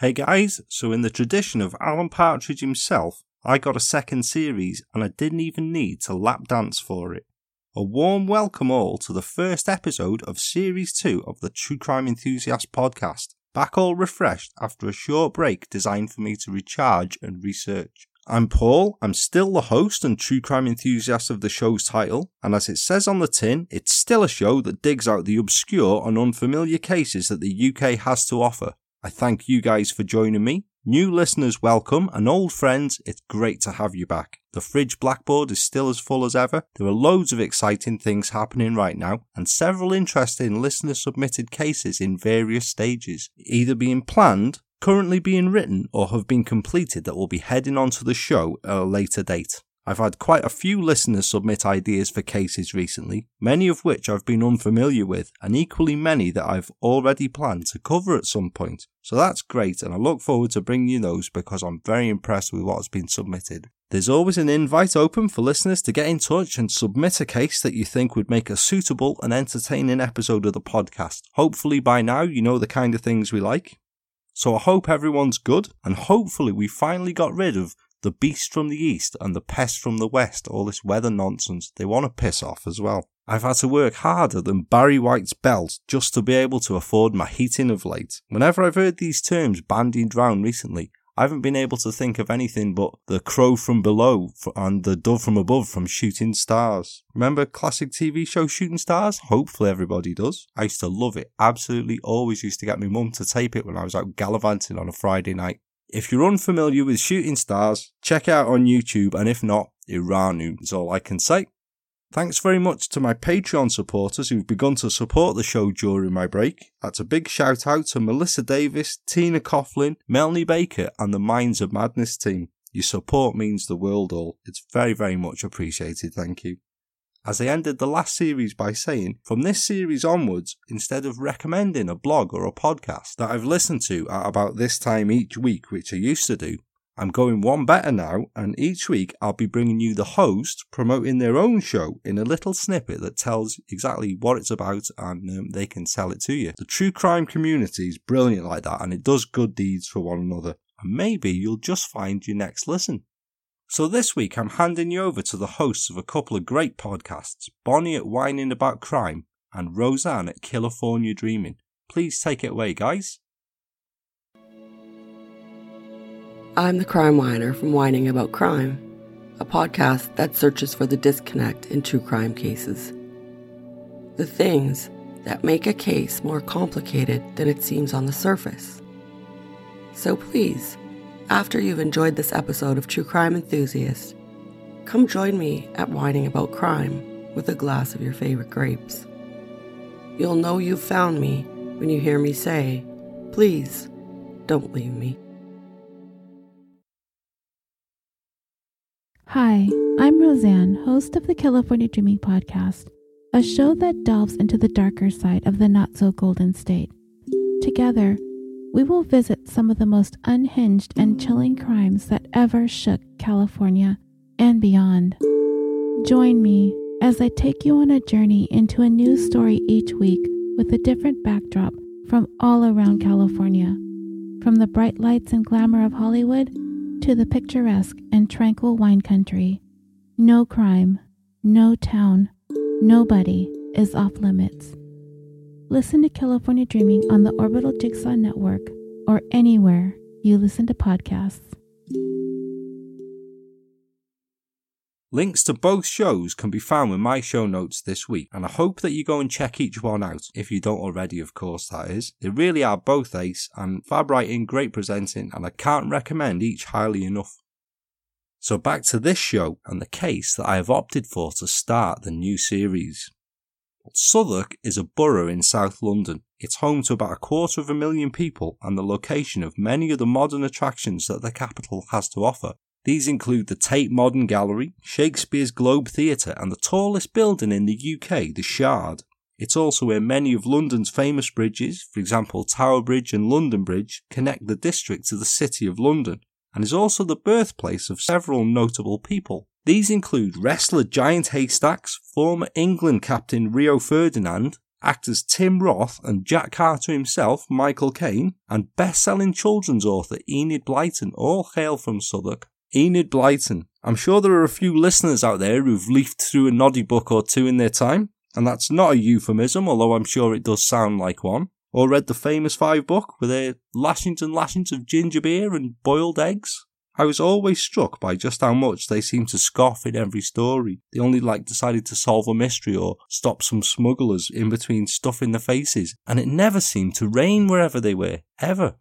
Hey guys, so in the tradition of Alan Partridge himself, I got a second series and I didn't even need to lap dance for it. A warm welcome all to the first episode of Series 2 of the True Crime Enthusiast podcast. Back all refreshed after a short break designed for me to recharge and research. I'm Paul, I'm still the host and true crime enthusiast of the show's title, and as it says on the tin, it's still a show that digs out the obscure and unfamiliar cases that the UK has to offer. I thank you guys for joining me. New listeners welcome, and old friends, it's great to have you back. The fridge blackboard is still as full as ever. There are loads of exciting things happening right now, and several interesting listener submitted cases in various stages, either being planned currently being written or have been completed that will be heading onto the show at a later date. I've had quite a few listeners submit ideas for cases recently, many of which I've been unfamiliar with, and equally many that I've already planned to cover at some point. So that's great, and I look forward to bringing you those because I'm very impressed with what's been submitted. There's always an invite open for listeners to get in touch and submit a case that you think would make a suitable and entertaining episode of the podcast. Hopefully, by now, you know the kind of things we like. So I hope everyone's good, and hopefully we finally got rid of the beast from the east and the pest from the west, all this weather nonsense. They want to piss off as well. I've had to work harder than Barry White's belt just to be able to afford my heating of late. Whenever I've heard these terms bandied round recently, I haven't been able to think of anything but the crow from below and the dove from above from Shooting Stars. Remember classic TV show Shooting Stars? Hopefully everybody does. I used to love it. Absolutely always used to get my mum to tape it when I was out gallivanting on a Friday night. If you're unfamiliar with Shooting Stars, check out on YouTube and if not, Iranu is all I can say. Thanks very much to my Patreon supporters who've begun to support the show during my break. That's a big shout out to Melissa Davis, Tina Coughlin, Melanie Baker, and the Minds of Madness team. Your support means the world all. It's very, very much appreciated. Thank you. As I ended the last series by saying, from this series onwards, instead of recommending a blog or a podcast that I've listened to at about this time each week, which I used to do, I'm going one better now, and each week I'll be bringing you the host promoting their own show in a little snippet that tells exactly what it's about and um, they can sell it to you. The true crime community is brilliant like that and it does good deeds for one another. And maybe you'll just find your next listen. So this week I'm handing you over to the hosts of a couple of great podcasts, Bonnie at Wining About Crime and Roseanne at Killafornia Dreaming. Please take it away, guys. I'm the crime whiner from Wining About Crime, a podcast that searches for the disconnect in true crime cases. The things that make a case more complicated than it seems on the surface. So please, after you've enjoyed this episode of True Crime Enthusiast, come join me at Wining About Crime with a glass of your favorite grapes. You'll know you've found me when you hear me say, Please, don't leave me. Hi, I'm Roseanne, host of the Killafornia Dreaming Podcast, a show that delves into the darker side of the not so golden state. Together, we will visit some of the most unhinged and chilling crimes that ever shook California and beyond. Join me as I take you on a journey into a new story each week with a different backdrop from all around California. From the bright lights and glamour of Hollywood to the picturesque and tranquil wine country. No crime, no town, nobody is off limits. Listen to Killafornia Dreaming on the Orbital Jigsaw Network or anywhere you listen to podcasts. Links to both shows can be found in my show notes this week, and I hope that you go and check each one out, if you don't already, of course, that is. They really are both ace, and fab writing, great presenting, and I can't recommend each highly enough. So back to this show and the case that I have opted for to start the new series. Southwark is a borough in South London. It's home to about a quarter of a million people and the location of many of the modern attractions that the capital has to offer, these include the Tate Modern Gallery, Shakespeare's Globe Theatre, and the tallest building in the UK, the Shard. It's also where many of London's famous bridges, for example Tower Bridge and London Bridge, connect the district to the City of London, and is also the birthplace of several notable people. These include wrestler Giant Haystacks, former England captain Rio Ferdinand, Actors Tim Roth and Jack Carter himself, Michael Caine, and best selling children's author Enid Blyton all hail from Southwark. Enid Blyton. I'm sure there are a few listeners out there who've leafed through a noddy book or two in their time, and that's not a euphemism, although I'm sure it does sound like one. Or read the famous five book with their lashings and lashings of ginger beer and boiled eggs. I was always struck by just how much they seemed to scoff in every story. They only like decided to solve a mystery or stop some smugglers in between stuff in the faces, and it never seemed to rain wherever they were, ever.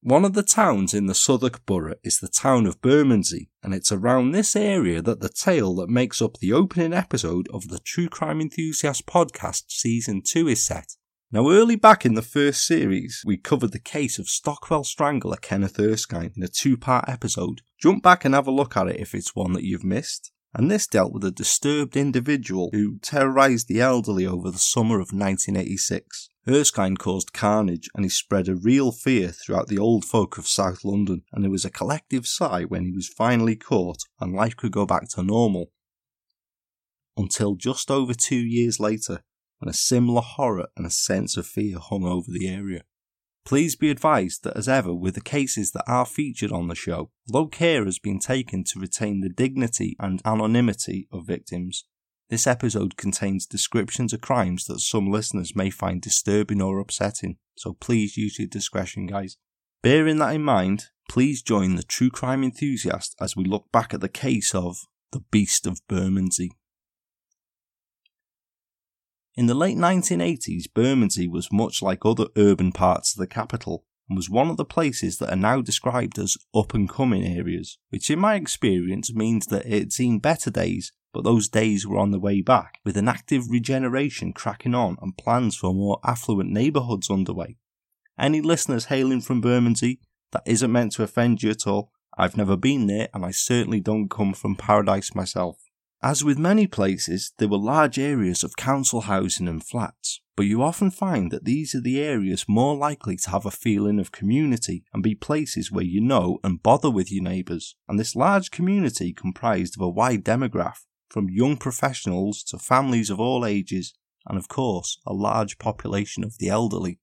One of the towns in the Southwark borough is the town of Bermondsey, and it's around this area that the tale that makes up the opening episode of the True Crime Enthusiast podcast season 2 is set. Now, early back in the first series, we covered the case of Stockwell strangler Kenneth Erskine in a two part episode. Jump back and have a look at it if it's one that you've missed. And this dealt with a disturbed individual who terrorised the elderly over the summer of 1986. Erskine caused carnage and he spread a real fear throughout the old folk of South London, and there was a collective sigh when he was finally caught and life could go back to normal. Until just over two years later, and a similar horror and a sense of fear hung over the area. Please be advised that, as ever with the cases that are featured on the show, although care has been taken to retain the dignity and anonymity of victims, this episode contains descriptions of crimes that some listeners may find disturbing or upsetting, so please use your discretion, guys. Bearing that in mind, please join the true crime enthusiast as we look back at the case of the Beast of Bermondsey. In the late 1980s, Bermondsey was much like other urban parts of the capital and was one of the places that are now described as up and coming areas, which in my experience means that it had seen better days, but those days were on the way back, with an active regeneration cracking on and plans for more affluent neighbourhoods underway. Any listeners hailing from Bermondsey, that isn't meant to offend you at all. I've never been there and I certainly don't come from paradise myself. As with many places, there were large areas of council housing and flats, but you often find that these are the areas more likely to have a feeling of community and be places where you know and bother with your neighbours. And this large community comprised of a wide demographic, from young professionals to families of all ages, and of course, a large population of the elderly.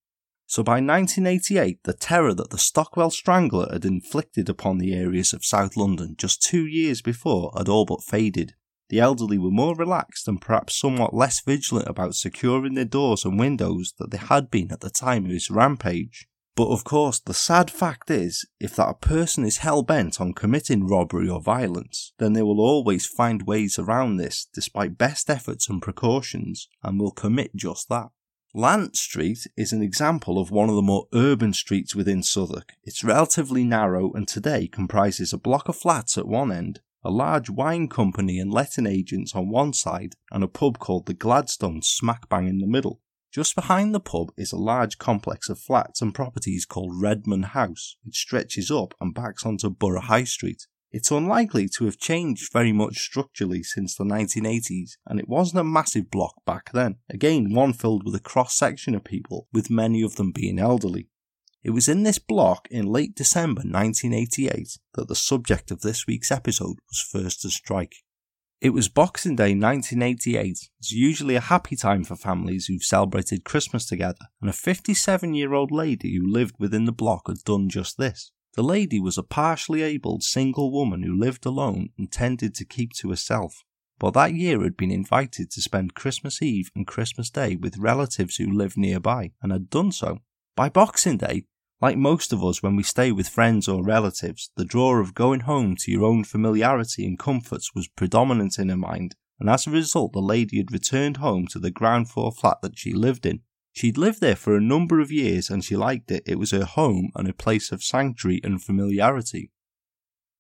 So by 1988, the terror that the Stockwell Strangler had inflicted upon the areas of South London just two years before had all but faded. The elderly were more relaxed and perhaps somewhat less vigilant about securing their doors and windows than they had been at the time of his rampage. But of course, the sad fact is, if that a person is hell bent on committing robbery or violence, then they will always find ways around this despite best efforts and precautions, and will commit just that. Lant Street is an example of one of the more urban streets within Southwark. It's relatively narrow and today comprises a block of flats at one end a large wine company and letting agents on one side, and a pub called the Gladstone smack bang in the middle. Just behind the pub is a large complex of flats and properties called Redman House, which stretches up and backs onto Borough High Street. It's unlikely to have changed very much structurally since the 1980s, and it wasn't a massive block back then. Again, one filled with a cross section of people, with many of them being elderly. It was in this block in late December 1988 that the subject of this week's episode was first to strike. It was Boxing Day 1988. It's usually a happy time for families who've celebrated Christmas together, and a 57 year old lady who lived within the block had done just this. The lady was a partially abled single woman who lived alone and tended to keep to herself, but that year had been invited to spend Christmas Eve and Christmas Day with relatives who lived nearby, and had done so. By Boxing Day, like most of us when we stay with friends or relatives, the draw of going home to your own familiarity and comforts was predominant in her mind, and as a result, the lady had returned home to the ground floor flat that she lived in. She'd lived there for a number of years and she liked it. It was her home and a place of sanctuary and familiarity.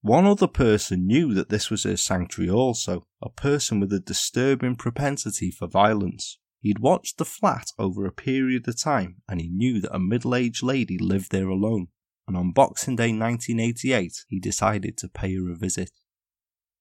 One other person knew that this was her sanctuary also, a person with a disturbing propensity for violence. He'd watched the flat over a period of time and he knew that a middle aged lady lived there alone, and on Boxing Day 1988 he decided to pay her a visit.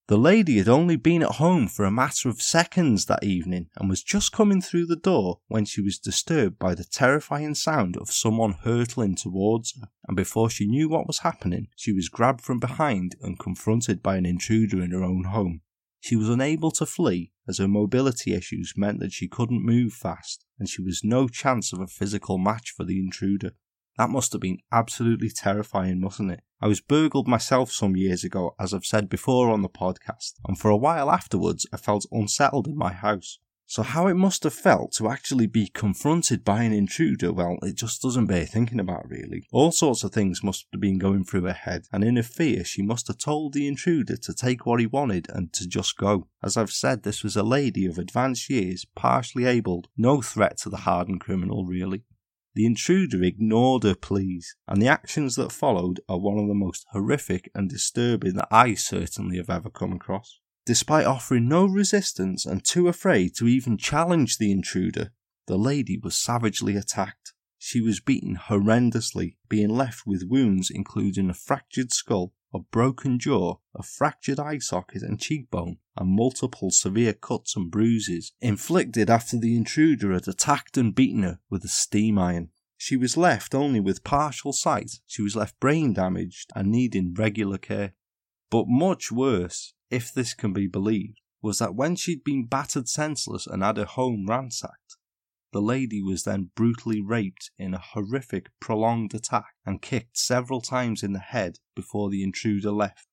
The lady had only been at home for a matter of seconds that evening and was just coming through the door when she was disturbed by the terrifying sound of someone hurtling towards her, and before she knew what was happening, she was grabbed from behind and confronted by an intruder in her own home. She was unable to flee as her mobility issues meant that she couldn't move fast, and she was no chance of a physical match for the intruder. That must have been absolutely terrifying, mustn't it? I was burgled myself some years ago, as I've said before on the podcast, and for a while afterwards I felt unsettled in my house. So, how it must have felt to actually be confronted by an intruder, well, it just doesn't bear thinking about, really. All sorts of things must have been going through her head, and in her fear, she must have told the intruder to take what he wanted and to just go. As I've said, this was a lady of advanced years, partially abled, no threat to the hardened criminal, really. The intruder ignored her pleas, and the actions that followed are one of the most horrific and disturbing that I certainly have ever come across. Despite offering no resistance and too afraid to even challenge the intruder, the lady was savagely attacked. She was beaten horrendously, being left with wounds including a fractured skull, a broken jaw, a fractured eye socket and cheekbone, and multiple severe cuts and bruises inflicted after the intruder had attacked and beaten her with a steam iron. She was left only with partial sight, she was left brain damaged and needing regular care. But much worse, if this can be believed, was that when she'd been battered senseless and had her home ransacked, the lady was then brutally raped in a horrific, prolonged attack and kicked several times in the head before the intruder left.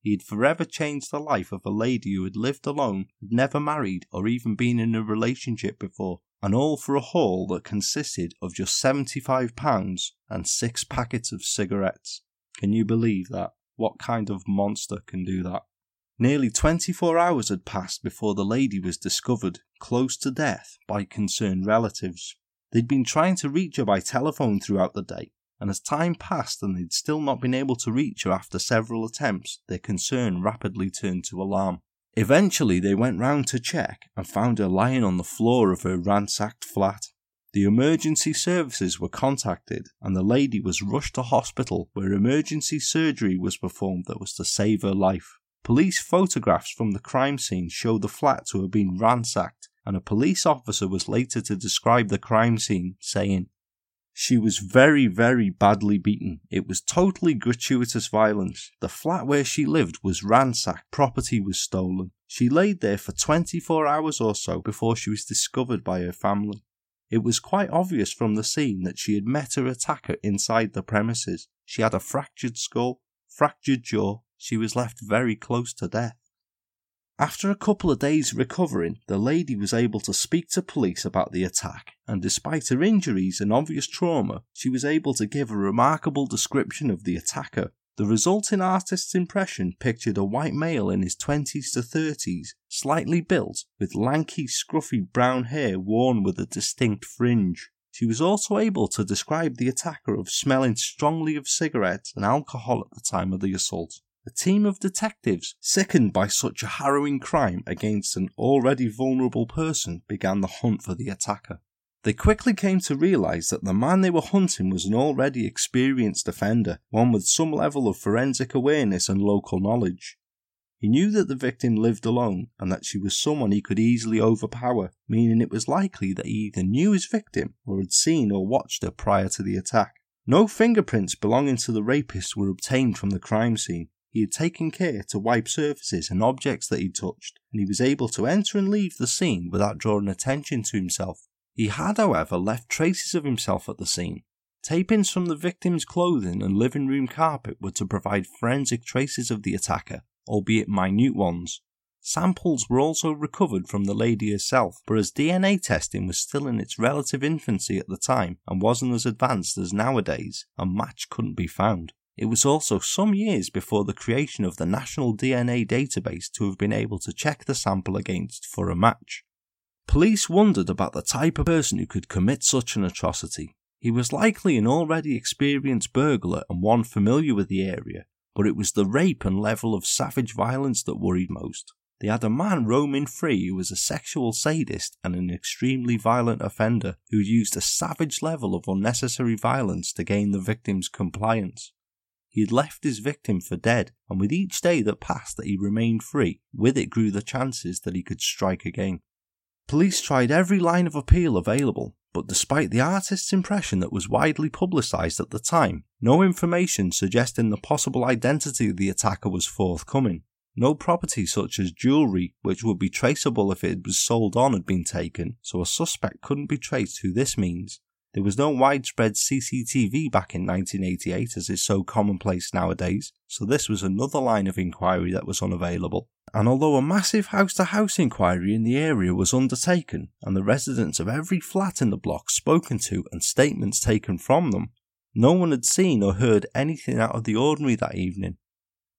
He had forever changed the life of a lady who had lived alone, had never married, or even been in a relationship before, and all for a haul that consisted of just £75 and six packets of cigarettes. Can you believe that? What kind of monster can do that? Nearly 24 hours had passed before the lady was discovered, close to death, by concerned relatives. They'd been trying to reach her by telephone throughout the day, and as time passed and they'd still not been able to reach her after several attempts, their concern rapidly turned to alarm. Eventually, they went round to check and found her lying on the floor of her ransacked flat. The emergency services were contacted and the lady was rushed to hospital where emergency surgery was performed that was to save her life. Police photographs from the crime scene show the flat to have been ransacked, and a police officer was later to describe the crime scene, saying, She was very, very badly beaten. It was totally gratuitous violence. The flat where she lived was ransacked, property was stolen. She laid there for 24 hours or so before she was discovered by her family. It was quite obvious from the scene that she had met her attacker inside the premises. She had a fractured skull, fractured jaw, she was left very close to death. After a couple of days recovering, the lady was able to speak to police about the attack, and despite her injuries and obvious trauma, she was able to give a remarkable description of the attacker. The resulting artist's impression pictured a white male in his 20s to 30s, slightly built, with lanky, scruffy brown hair worn with a distinct fringe. She was also able to describe the attacker of smelling strongly of cigarettes and alcohol at the time of the assault. A team of detectives, sickened by such a harrowing crime against an already vulnerable person, began the hunt for the attacker. They quickly came to realize that the man they were hunting was an already experienced offender, one with some level of forensic awareness and local knowledge. He knew that the victim lived alone and that she was someone he could easily overpower, meaning it was likely that he either knew his victim or had seen or watched her prior to the attack. No fingerprints belonging to the rapist were obtained from the crime scene, he had taken care to wipe surfaces and objects that he touched, and he was able to enter and leave the scene without drawing attention to himself. He had, however, left traces of himself at the scene. Tape-ins from the victim's clothing and living room carpet were to provide forensic traces of the attacker, albeit minute ones. Samples were also recovered from the lady herself, but as DNA testing was still in its relative infancy at the time and wasn't as advanced as nowadays, a match couldn't be found. It was also some years before the creation of the National DNA Database to have been able to check the sample against for a match. Police wondered about the type of person who could commit such an atrocity. He was likely an already experienced burglar and one familiar with the area, but it was the rape and level of savage violence that worried most. They had a man roaming free who was a sexual sadist and an extremely violent offender who used a savage level of unnecessary violence to gain the victim's compliance. He had left his victim for dead, and with each day that passed that he remained free, with it grew the chances that he could strike again. Police tried every line of appeal available, but despite the artist's impression that was widely publicised at the time, no information suggesting the possible identity of the attacker was forthcoming. No property such as jewellery, which would be traceable if it was sold on, had been taken, so a suspect couldn't be traced through this means. There was no widespread CCTV back in 1988 as is so commonplace nowadays, so this was another line of inquiry that was unavailable. And although a massive house to house inquiry in the area was undertaken, and the residents of every flat in the block spoken to and statements taken from them, no one had seen or heard anything out of the ordinary that evening.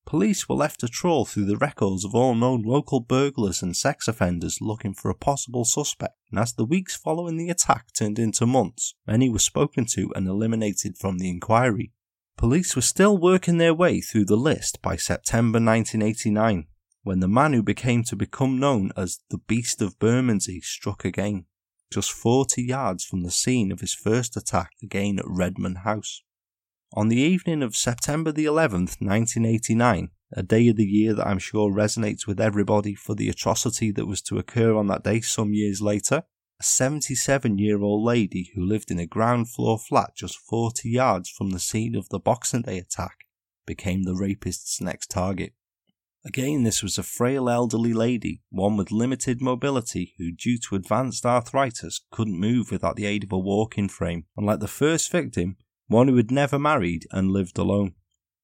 Police were left to trawl through the records of all known local burglars and sex offenders looking for a possible suspect, and as the weeks following the attack turned into months, many were spoken to and eliminated from the inquiry. Police were still working their way through the list by September 1989, when the man who became to become known as the Beast of Bermondsey struck again, just 40 yards from the scene of his first attack again at Redman House. On the evening of September the 11th, 1989, a day of the year that I'm sure resonates with everybody for the atrocity that was to occur on that day some years later, a 77 year old lady who lived in a ground floor flat just 40 yards from the scene of the Boxing Day attack became the rapist's next target. Again, this was a frail elderly lady, one with limited mobility, who, due to advanced arthritis, couldn't move without the aid of a walking frame. Unlike the first victim, one who had never married and lived alone.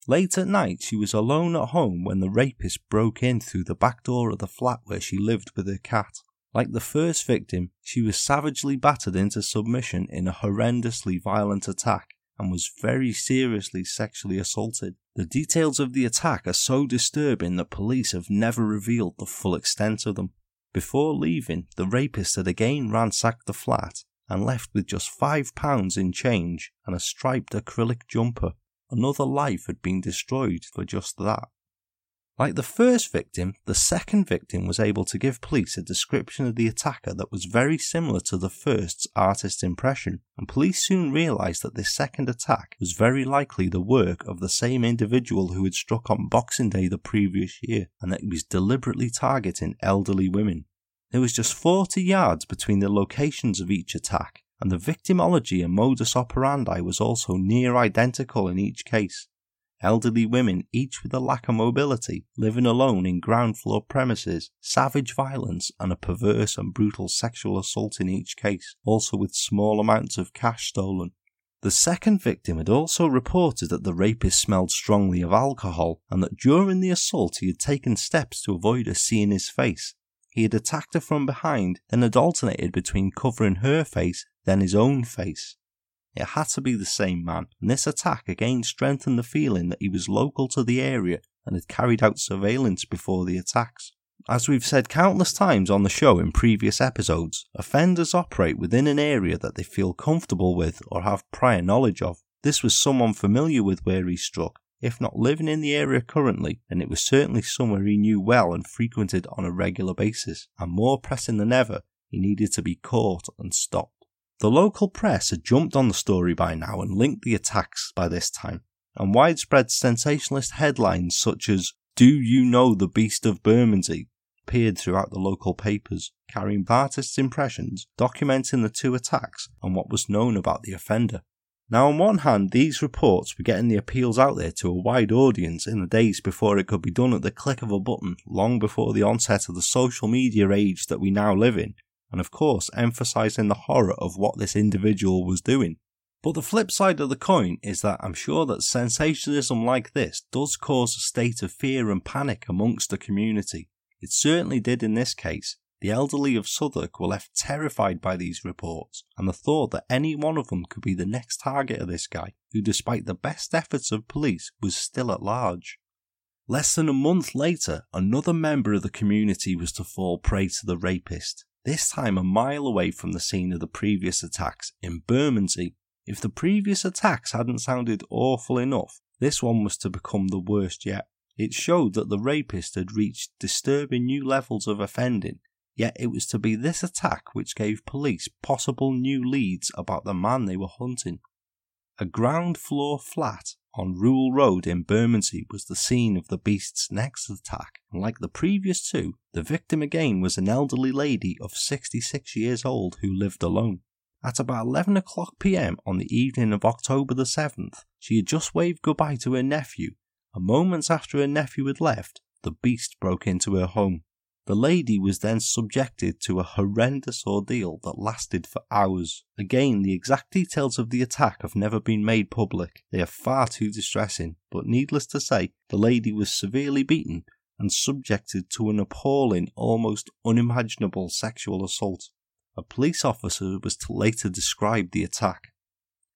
Late at night, she was alone at home when the rapist broke in through the back door of the flat where she lived with her cat. Like the first victim, she was savagely battered into submission in a horrendously violent attack and was very seriously sexually assaulted. The details of the attack are so disturbing that police have never revealed the full extent of them. Before leaving, the rapist had again ransacked the flat and left with just five pounds in change and a striped acrylic jumper. Another life had been destroyed for just that. Like the first victim, the second victim was able to give police a description of the attacker that was very similar to the first's artist impression, and police soon realised that this second attack was very likely the work of the same individual who had struck on Boxing Day the previous year, and that he was deliberately targeting elderly women. There was just 40 yards between the locations of each attack, and the victimology and modus operandi was also near identical in each case. Elderly women, each with a lack of mobility, living alone in ground floor premises, savage violence, and a perverse and brutal sexual assault in each case, also with small amounts of cash stolen. The second victim had also reported that the rapist smelled strongly of alcohol and that during the assault he had taken steps to avoid her seeing his face, he had attacked her from behind, then had alternated between covering her face, then his own face. It had to be the same man, and this attack again strengthened the feeling that he was local to the area and had carried out surveillance before the attacks. As we've said countless times on the show in previous episodes, offenders operate within an area that they feel comfortable with or have prior knowledge of. This was someone familiar with where he struck, if not living in the area currently, then it was certainly somewhere he knew well and frequented on a regular basis, and more pressing than ever, he needed to be caught and stopped. The local press had jumped on the story by now and linked the attacks by this time, and widespread sensationalist headlines such as Do you know the beast of Bermondsey appeared throughout the local papers, carrying artists' impressions, documenting the two attacks and what was known about the offender. Now, on one hand, these reports were getting the appeals out there to a wide audience in the days before it could be done at the click of a button, long before the onset of the social media age that we now live in, and of course, emphasizing the horror of what this individual was doing. But the flip side of the coin is that I'm sure that sensationalism like this does cause a state of fear and panic amongst the community. It certainly did in this case, the elderly of Southwark were left terrified by these reports and the thought that any one of them could be the next target of this guy, who, despite the best efforts of police, was still at large. Less than a month later, another member of the community was to fall prey to the rapist, this time a mile away from the scene of the previous attacks in Bermondsey. If the previous attacks hadn't sounded awful enough, this one was to become the worst yet. It showed that the rapist had reached disturbing new levels of offending Yet it was to be this attack which gave police possible new leads about the man they were hunting. A ground floor flat on Rouel Road in Bermondsey was the scene of the beast's next attack, and like the previous two, the victim again was an elderly lady of 66 years old who lived alone. At about 11 o'clock pm on the evening of October the 7th, she had just waved goodbye to her nephew, and moments after her nephew had left, the beast broke into her home. The lady was then subjected to a horrendous ordeal that lasted for hours. Again, the exact details of the attack have never been made public. They are far too distressing, but needless to say, the lady was severely beaten and subjected to an appalling, almost unimaginable sexual assault. A police officer was to later describe the attack.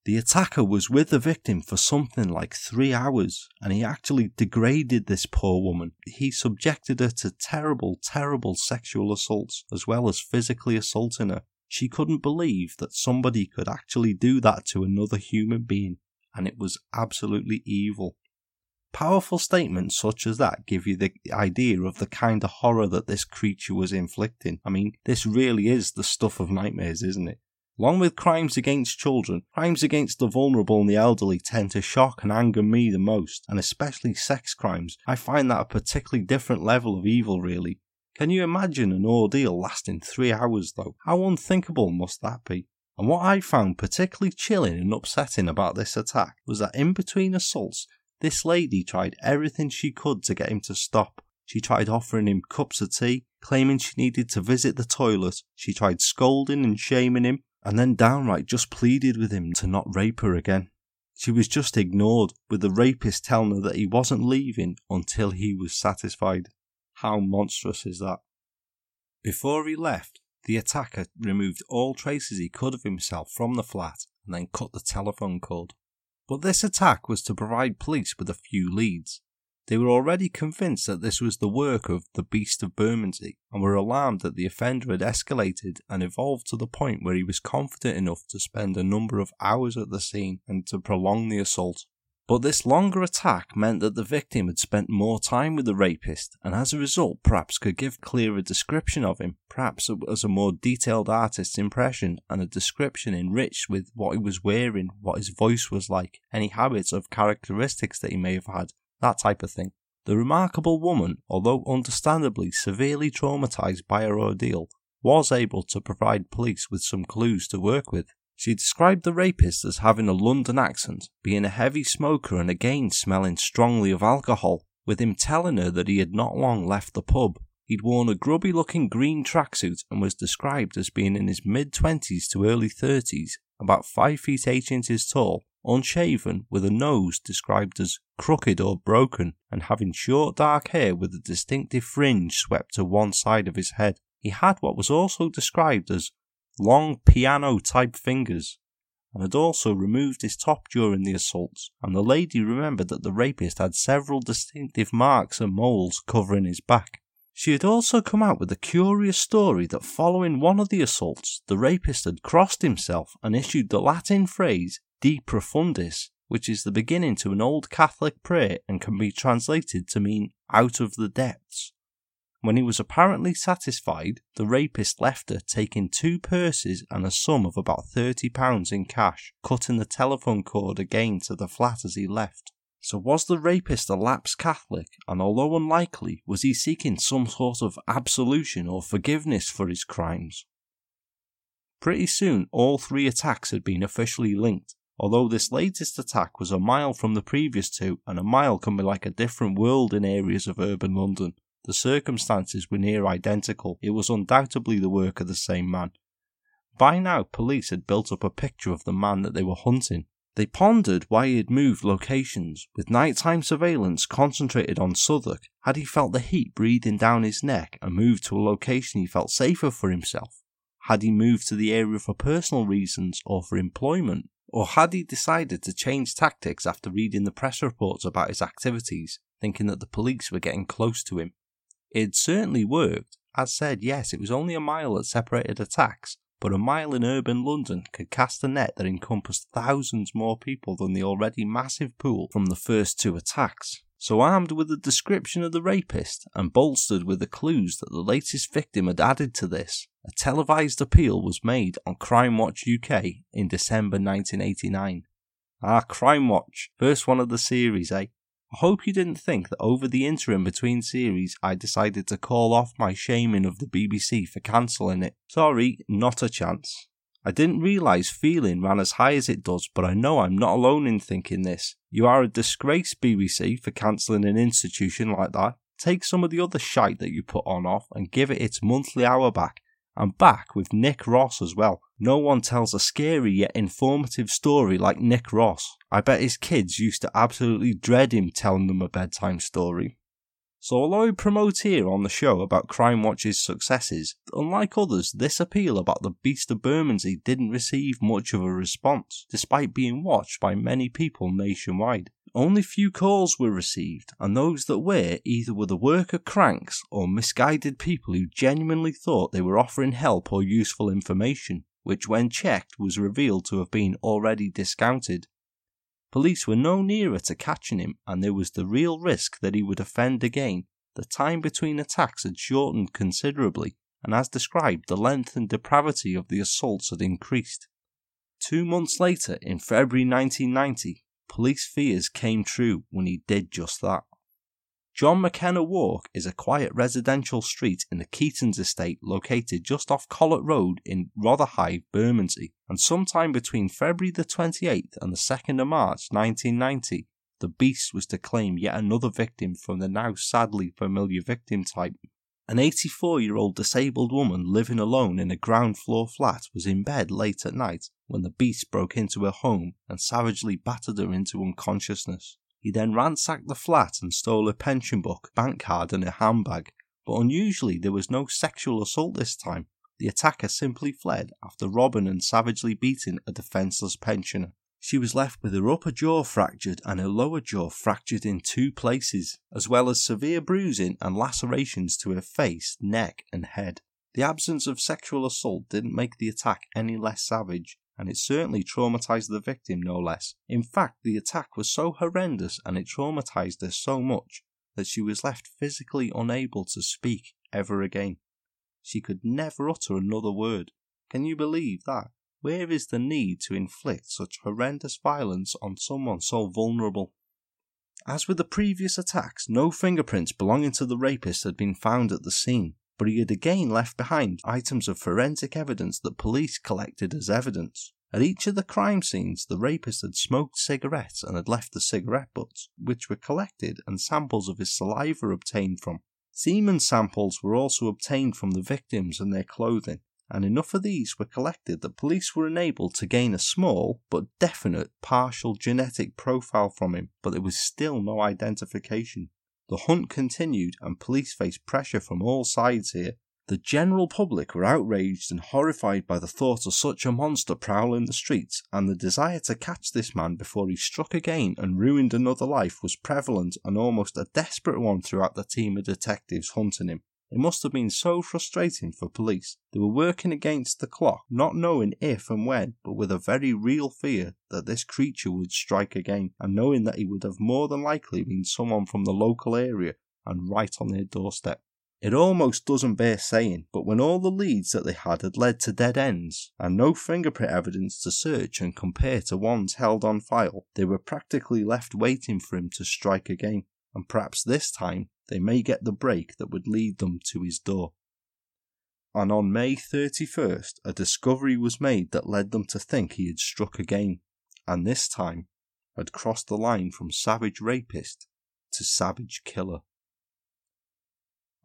The attacker was with the victim for something like three hours, and he actually degraded this poor woman. He subjected her to terrible, terrible sexual assaults, as well as physically assaulting her. She couldn't believe that somebody could actually do that to another human being, and it was absolutely evil. Powerful statements such as that give you the idea of the kind of horror that this creature was inflicting. I mean, this really is the stuff of nightmares, isn't it? Along with crimes against children, crimes against the vulnerable and the elderly tend to shock and anger me the most, and especially sex crimes. I find that a particularly different level of evil, really. Can you imagine an ordeal lasting three hours, though? How unthinkable must that be? And what I found particularly chilling and upsetting about this attack was that in between assaults, this lady tried everything she could to get him to stop. She tried offering him cups of tea, claiming she needed to visit the toilet. She tried scolding and shaming him, and then downright just pleaded with him to not rape her again. She was just ignored, with the rapist telling her that he wasn't leaving until he was satisfied. How monstrous is that? Before he left, the attacker removed all traces he could of himself from the flat and then cut the telephone cord. But this attack was to provide police with a few leads. They were already convinced that this was the work of the Beast of Bermondsey and were alarmed that the offender had escalated and evolved to the point where he was confident enough to spend a number of hours at the scene and to prolong the assault. But this longer attack meant that the victim had spent more time with the rapist and as a result perhaps could give clearer description of him, perhaps as a more detailed artist's impression and a description enriched with what he was wearing, what his voice was like, any habits of characteristics that he may have had, that type of thing. The remarkable woman, although understandably severely traumatized by her ordeal, was able to provide police with some clues to work with. She described the rapist as having a London accent, being a heavy smoker and again smelling strongly of alcohol, with him telling her that he had not long left the pub. He'd worn a grubby looking green tracksuit and was described as being in his mid twenties to early thirties, about 5 feet 8 inches tall, unshaven, with a nose described as crooked or broken, and having short dark hair with a distinctive fringe swept to one side of his head. He had what was also described as long piano type fingers, and had also removed his top during the assaults, and the lady remembered that the rapist had several distinctive marks and moles covering his back. She had also come out with a curious story that following one of the assaults, the rapist had crossed himself and issued the Latin phrase De Profundis, which is the beginning to an old Catholic prayer and can be translated to mean out of the depths. When he was apparently satisfied, the rapist left her taking two purses and a sum of about £30 in cash, cutting the telephone cord again to the flat as he left. So was the rapist a lapsed Catholic, and although unlikely, was he seeking some sort of absolution or forgiveness for his crimes? Pretty soon, all three attacks had been officially linked, although this latest attack was a mile from the previous two, and a mile can be like a different world in areas of urban London. The circumstances were near identical. It was undoubtedly the work of the same man. By now, police had built up a picture of the man that they were hunting, they pondered why he had moved locations, with nighttime surveillance concentrated on Southwark. Had he felt the heat breathing down his neck and moved to a location he felt safer for himself? Had he moved to the area for personal reasons or for employment? Or had he decided to change tactics after reading the press reports about his activities, thinking that the police were getting close to him? It certainly worked. As said, yes, it was only a mile that separated attacks, but a mile in urban London could cast a net that encompassed thousands more people than the already massive pool from the first two attacks. So, armed with the description of the rapist and bolstered with the clues that the latest victim had added to this, a televised appeal was made on Crime Watch UK in December 1989. Ah, Crime Watch, first one of the series, eh? I hope you didn't think that over the interim between series I decided to call off my shaming of the BBC for cancelling it. Sorry, not a chance. I didn't realise feeling ran as high as it does, but I know I'm not alone in thinking this. You are a disgrace, BBC, for cancelling an institution like that. take some of the other shite that you put on off and give it its monthly hour back. And back with Nick Ross as well. No one tells a scary yet informative story like Nick Ross. I bet his kids used to absolutely dread him telling them a bedtime story. So, although we promote here on the show about Crime Watch's successes, unlike others, this appeal about the Beast of Bermondsey didn't receive much of a response, despite being watched by many people nationwide. Only few calls were received, and those that were either were the work of cranks or misguided people who genuinely thought they were offering help or useful information, which when checked was revealed to have been already discounted. Police were no nearer to catching him, and there was the real risk that he would offend again. The time between attacks had shortened considerably, and as described, the length and depravity of the assaults had increased. Two months later, in February 1990, police fears came true when he did just that. John McKenna Walk is a quiet residential street in the Keetons estate located just off Collett Road in Rotherhithe, Bermondsey, and sometime between February the 28th and the 2nd of March 1990, the beast was to claim yet another victim from the now sadly familiar victim type. An 84 year old disabled woman living alone in a ground floor flat was in bed late at night when the beast broke into her home and savagely battered her into unconsciousness. He then ransacked the flat and stole her pension book, bank card, and her handbag, but unusually there was no sexual assault this time. The attacker simply fled after robbing and savagely beating a defenceless pensioner. She was left with her upper jaw fractured and her lower jaw fractured in two places, as well as severe bruising and lacerations to her face, neck, and head. The absence of sexual assault didn't make the attack any less savage, and it certainly traumatized the victim no less. In fact, the attack was so horrendous and it traumatized her so much that she was left physically unable to speak ever again. She could never utter another word. Can you believe that? Where is the need to inflict such horrendous violence on someone so vulnerable? As with the previous attacks, no fingerprints belonging to the rapist had been found at the scene, but he had again left behind items of forensic evidence that police collected as evidence. At each of the crime scenes, the rapist had smoked cigarettes and had left the cigarette butts, which were collected and samples of his saliva obtained from. Semen samples were also obtained from the victims and their clothing, and enough of these were collected that police were enabled to gain a small but definite partial genetic profile from him, but there was still no identification. The hunt continued, and police faced pressure from all sides here. The general public were outraged and horrified by the thought of such a monster prowling the streets, and the desire to catch this man before he struck again and ruined another life was prevalent and almost a desperate one throughout the team of detectives hunting him. It must have been so frustrating for police. They were working against the clock, not knowing if and when, but with a very real fear that this creature would strike again, and knowing that he would have more than likely been someone from the local area and right on their doorstep. It almost doesn't bear saying, but when all the leads that they had had led to dead ends, and no fingerprint evidence to search and compare to ones held on file, they were practically left waiting for him to strike again, and perhaps this time they may get the break that would lead them to his door. And on May 31st, a discovery was made that led them to think he had struck again, and this time had crossed the line from savage rapist to savage killer.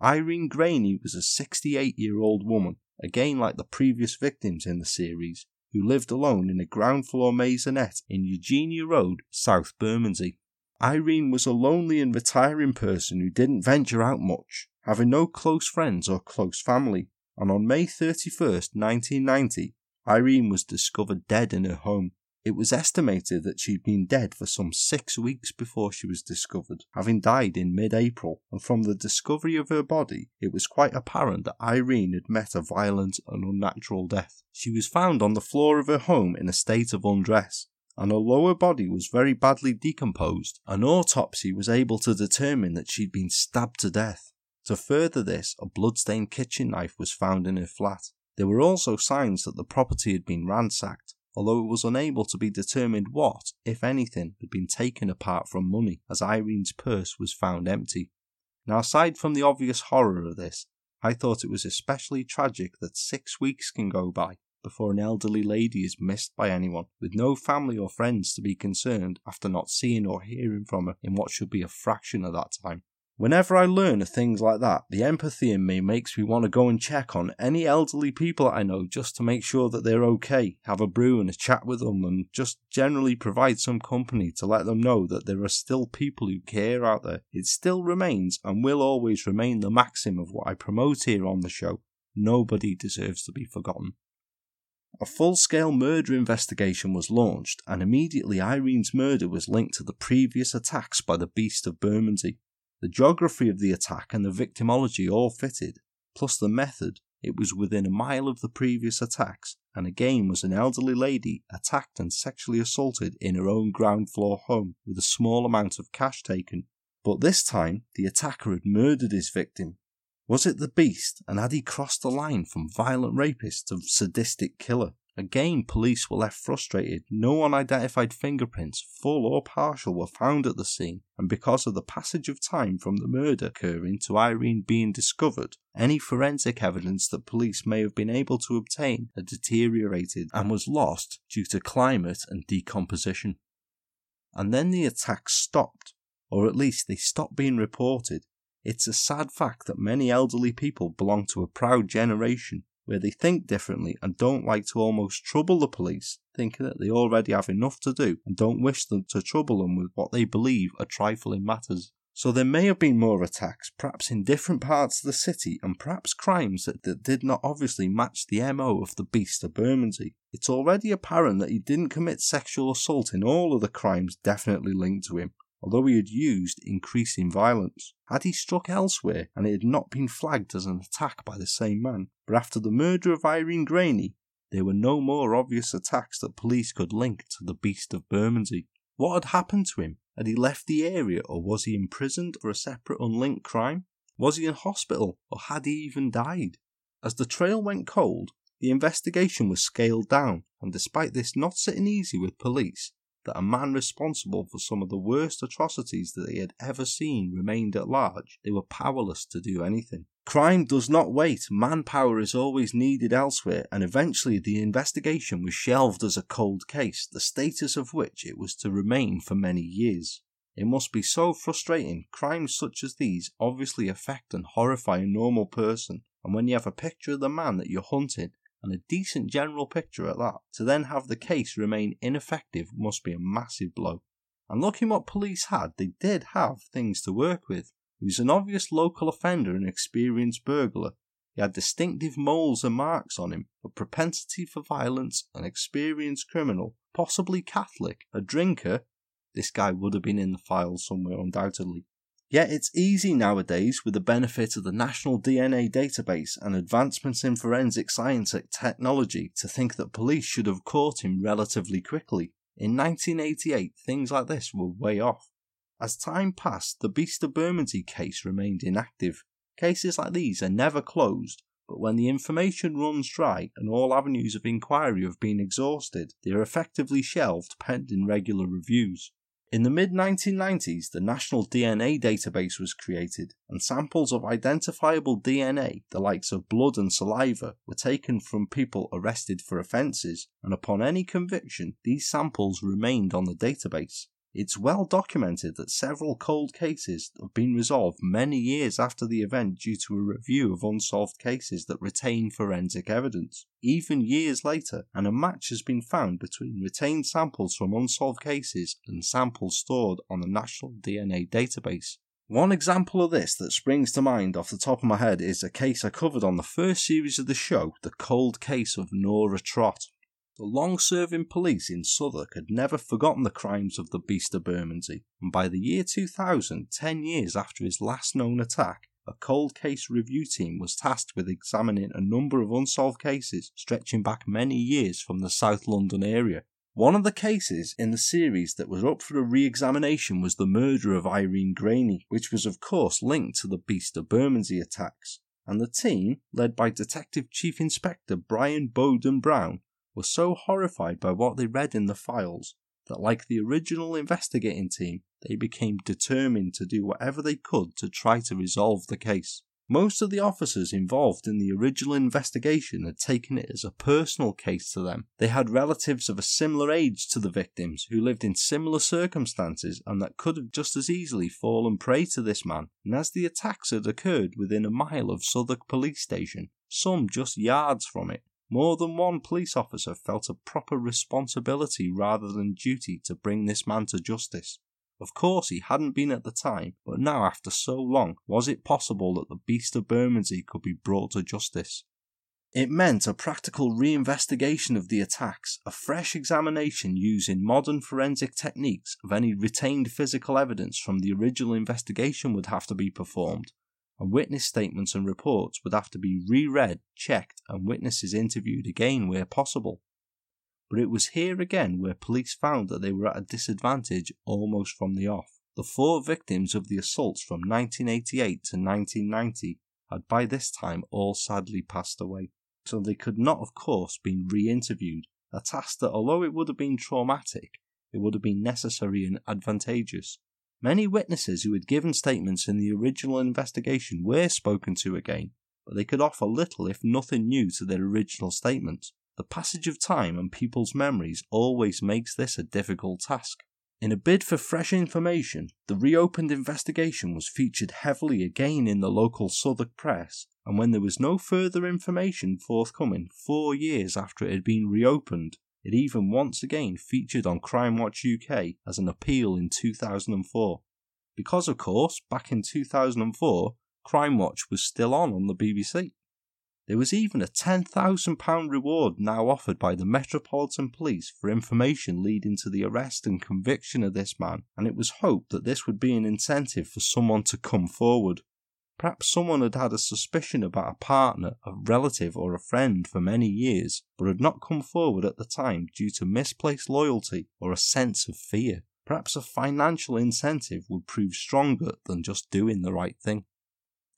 Irene Graney was a 68 year old woman, again like the previous victims in the series, who lived alone in a ground floor maisonette in Eugenia Road, South Bermondsey. Irene was a lonely and retiring person who didn't venture out much, having no close friends or close family, and on May 31st, 1990, Irene was discovered dead in her home. It was estimated that she'd been dead for some six weeks before she was discovered, having died in mid April, and from the discovery of her body, it was quite apparent that Irene had met a violent and unnatural death. She was found on the floor of her home in a state of undress, and her lower body was very badly decomposed. An autopsy was able to determine that she'd been stabbed to death. To further this, a blood-stained kitchen knife was found in her flat. There were also signs that the property had been ransacked, although it was unable to be determined what, if anything, had been taken apart from money, as Irene's purse was found empty. Now, aside from the obvious horror of this, I thought it was especially tragic that six weeks can go by before an elderly lady is missed by anyone, with no family or friends to be concerned after not seeing or hearing from her in what should be a fraction of that time. Whenever I learn of things like that, the empathy in me makes me want to go and check on any elderly people I know just to make sure that they're okay, have a brew and a chat with them, and just generally provide some company to let them know that there are still people who care out there. It still remains and will always remain the maxim of what I promote here on the show nobody deserves to be forgotten. A full scale murder investigation was launched, and immediately Irene's murder was linked to the previous attacks by the Beast of Bermondsey. The geography of the attack and the victimology all fitted, plus the method. It was within a mile of the previous attacks, and again was an elderly lady attacked and sexually assaulted in her own ground floor home with a small amount of cash taken. But this time, the attacker had murdered his victim. Was it the beast, and had he crossed the line from violent rapist to sadistic killer? Again, police were left frustrated. No unidentified fingerprints, full or partial, were found at the scene, and because of the passage of time from the murder occurring to Irene being discovered, any forensic evidence that police may have been able to obtain had deteriorated and was lost due to climate and decomposition. And then the attacks stopped, or at least they stopped being reported. It's a sad fact that many elderly people belong to a proud generation where they think differently and don't like to almost trouble the police, thinking that they already have enough to do and don't wish them to trouble them with what they believe are trifling matters. So there may have been more attacks, perhaps in different parts of the city, and perhaps crimes that, that did not obviously match the MO of the beast of Bermondsey. It's already apparent that he didn't commit sexual assault in all of the crimes definitely linked to him, although he had used increasing violence. Had he struck elsewhere and it had not been flagged as an attack by the same man, but after the murder of Irene Graney, there were no more obvious attacks that police could link to the beast of Bermondsey. What had happened to him? Had he left the area or was he imprisoned for a separate unlinked crime? Was he in hospital or had he even died? As the trail went cold, the investigation was scaled down, and despite this not sitting easy with police, that a man responsible for some of the worst atrocities that they had ever seen remained at large, they were powerless to do anything. Crime does not wait, manpower is always needed elsewhere, and eventually the investigation was shelved as a cold case, the status of which it was to remain for many years. It must be so frustrating. Crimes such as these obviously affect and horrify a normal person, and when you have a picture of the man that you're hunting and a decent general picture at that, to then have the case remain ineffective must be a massive blow. And looking what police had, they did have things to work with. He was an obvious local offender and experienced burglar. He had distinctive moles and marks on him, a propensity for violence, an experienced criminal, possibly Catholic, a drinker. This guy would have been in the files somewhere, undoubtedly. Yet it's easy nowadays, with the benefit of the National DNA Database and advancements in forensic science and technology, to think that police should have caught him relatively quickly. In 1988, things like this were way off. As time passed, the Beast of Bermondsey case remained inactive. Cases like these are never closed, but when the information runs dry and all avenues of inquiry have been exhausted, they are effectively shelved pending regular reviews. In the mid 1990s, the National DNA Database was created, and samples of identifiable DNA, the likes of blood and saliva, were taken from people arrested for offences, and upon any conviction, these samples remained on the database. It's well documented that several cold cases have been resolved many years after the event due to a review of unsolved cases that retain forensic evidence. Even years later, and a match has been found between retained samples from unsolved cases and samples stored on the National DNA Database. One example of this that springs to mind off the top of my head is a case I covered on the first series of the show, the cold case of Nora Trott. The long serving police in Southwark had never forgotten the crimes of the Beast of Bermondsey, and by the year 2000, ten years after his last known attack, a cold case review team was tasked with examining a number of unsolved cases stretching back many years from the South London area. One of the cases in the series that was up for a re examination was the murder of Irene Graney, which was, of course, linked to the Beast of Bermondsey attacks. And the team, led by Detective Chief Inspector Brian Bowden Brown, were so horrified by what they read in the files that, like the original investigating team, they became determined to do whatever they could to try to resolve the case. Most of the officers involved in the original investigation had taken it as a personal case to them. They had relatives of a similar age to the victims who lived in similar circumstances and that could have just as easily fallen prey to this man. And as the attacks had occurred within a mile of Southwark police station, some just yards from it, more than one police officer felt a proper responsibility rather than duty to bring this man to justice. Of course, he hadn't been at the time, but now, after so long, was it possible that the beast of Bermondsey could be brought to justice? It meant a practical reinvestigation of the attacks, a fresh examination using modern forensic techniques of any retained physical evidence from the original investigation would have to be performed, and witness statements and reports would have to be reread, checked, and witnesses interviewed again where possible but it was here again where police found that they were at a disadvantage almost from the off. The four victims of the assaults from 1988 to 1990 had by this time all sadly passed away, so they could not, of course, be re interviewed, a task that, although it would have been traumatic, it would have been necessary and advantageous. Many witnesses who had given statements in the original investigation were spoken to again, but they could offer little if nothing new to their original statements. The passage of time and people's memories always makes this a difficult task. In a bid for fresh information, the reopened investigation was featured heavily again in the local Southwark press, and when there was no further information forthcoming four years after it had been reopened, it even once again featured on Crime Watch UK as an appeal in 2004. Because, of course, back in 2004, Crime Watch was still on on the BBC. There was even a £10,000 reward now offered by the Metropolitan Police for information leading to the arrest and conviction of this man, and it was hoped that this would be an incentive for someone to come forward. Perhaps someone had had a suspicion about a partner, a relative, or a friend for many years, but had not come forward at the time due to misplaced loyalty or a sense of fear. Perhaps a financial incentive would prove stronger than just doing the right thing.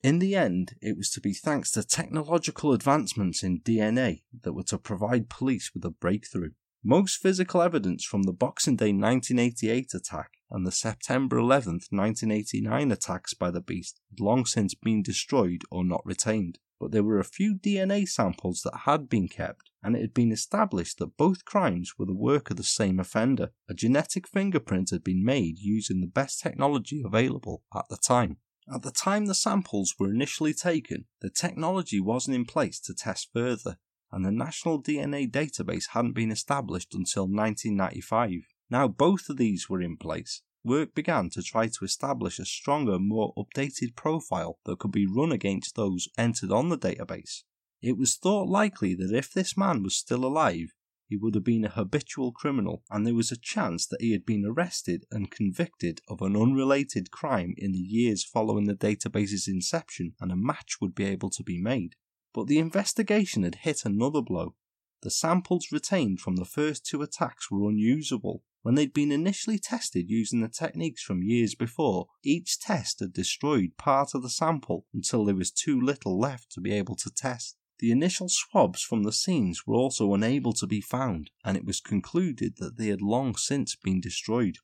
In the end, it was to be thanks to technological advancements in DNA that were to provide police with a breakthrough. Most physical evidence from the Boxing Day 1988 attack and the September 11, 1989 attacks by the beast had long since been destroyed or not retained, but there were a few DNA samples that had been kept, and it had been established that both crimes were the work of the same offender. A genetic fingerprint had been made using the best technology available at the time. At the time the samples were initially taken, the technology wasn't in place to test further, and the National DNA Database hadn't been established until 1995. Now both of these were in place, work began to try to establish a stronger, more updated profile that could be run against those entered on the database. It was thought likely that if this man was still alive, he would have been a habitual criminal, and there was a chance that he had been arrested and convicted of an unrelated crime in the years following the database's inception, and a match would be able to be made. But the investigation had hit another blow. The samples retained from the first two attacks were unusable. When they'd been initially tested using the techniques from years before, each test had destroyed part of the sample until there was too little left to be able to test. The initial swabs from the scenes were also unable to be found, and it was concluded that they had long since been destroyed.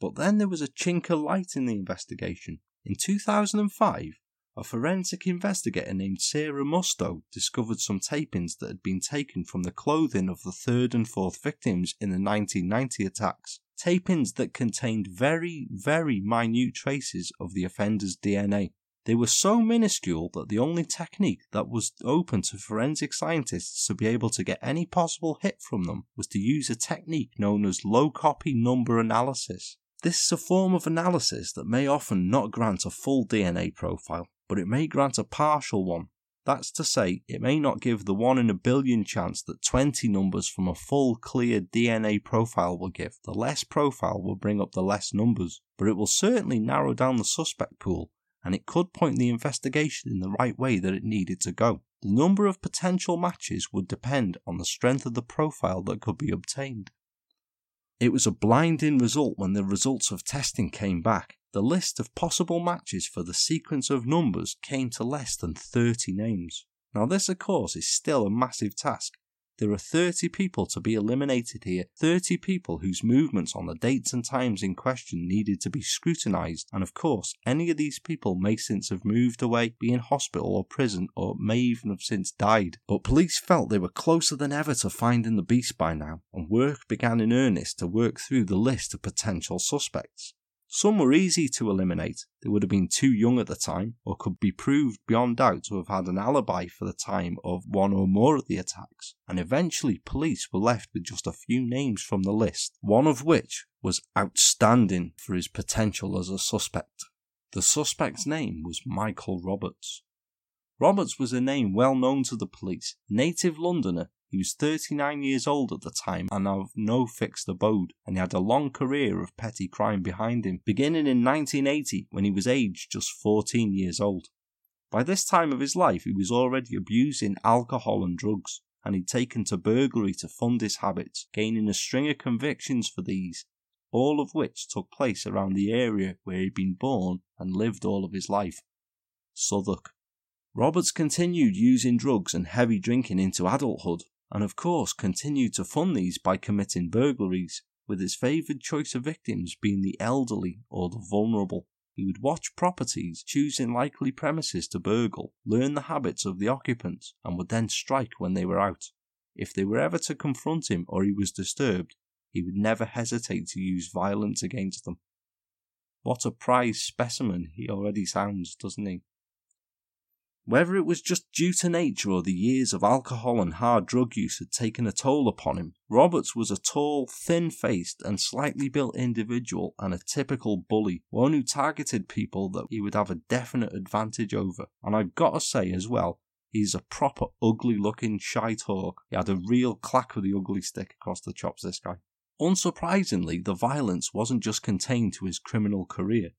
But then there was a chink of light in the investigation. In 2005, a forensic investigator named Sarah Musto discovered some tapings that had been taken from the clothing of the third and fourth victims in the 1990 attacks. Tapings that contained very, very minute traces of the offender's DNA. They were so minuscule that the only technique that was open to forensic scientists to be able to get any possible hit from them was to use a technique known as low copy number analysis. This is a form of analysis that may often not grant a full DNA profile, but it may grant a partial one. That's to say, it may not give the 1 in a billion chance that 20 numbers from a full clear DNA profile will give. The less profile will bring up the less numbers, but it will certainly narrow down the suspect pool and it could point the investigation in the right way that it needed to go. The number of potential matches would depend on the strength of the profile that could be obtained. It was a blinding result when the results of testing came back. The list of possible matches for the sequence of numbers came to less than 30 names. Now, this, of course, is still a massive task, There are 30 people to be eliminated here, 30 people whose movements on the dates and times in question needed to be scrutinised, and of course, any of these people may since have moved away, be in hospital or prison, or may even have since died. But police felt they were closer than ever to finding the beast by now, and work began in earnest to work through the list of potential suspects. Some were easy to eliminate. They would have been too young at the time, or could be proved beyond doubt to have had an alibi for the time of one or more of the attacks. And eventually, police were left with just a few names from the list, one of which was outstanding for his potential as a suspect. The suspect's name was Michael Roberts. Roberts was a name well known to the police, native Londoner he was 39 years old at the time and of no fixed abode, and he had a long career of petty crime behind him, beginning in 1980 when he was aged just 14 years old. By this time of his life, he was already abusing alcohol and drugs, and he'd taken to burglary to fund his habits, gaining a string of convictions for these, all of which took place around the area where he'd been born and lived all of his life Southwark. Roberts continued using drugs and heavy drinking into adulthood, and of course continued to fund these by committing burglaries, with his favoured choice of victims being the elderly or the vulnerable. He would watch properties, choosing likely premises to burgle, learn the habits of the occupants, and would then strike when they were out. If they were ever to confront him or he was disturbed, he would never hesitate to use violence against them. What a prize specimen he already sounds, doesn't he? Whether it was just due to nature or the years of alcohol and hard drug use had taken a toll upon him, Roberts was a tall, thin faced, and slightly built individual and a typical bully, one who targeted people that he would have a definite advantage over. And I've got to say as well, he's a proper ugly looking shite hawk. He had a real clack with the ugly stick across the chops, this guy. Unsurprisingly, the violence wasn't just contained to his criminal career.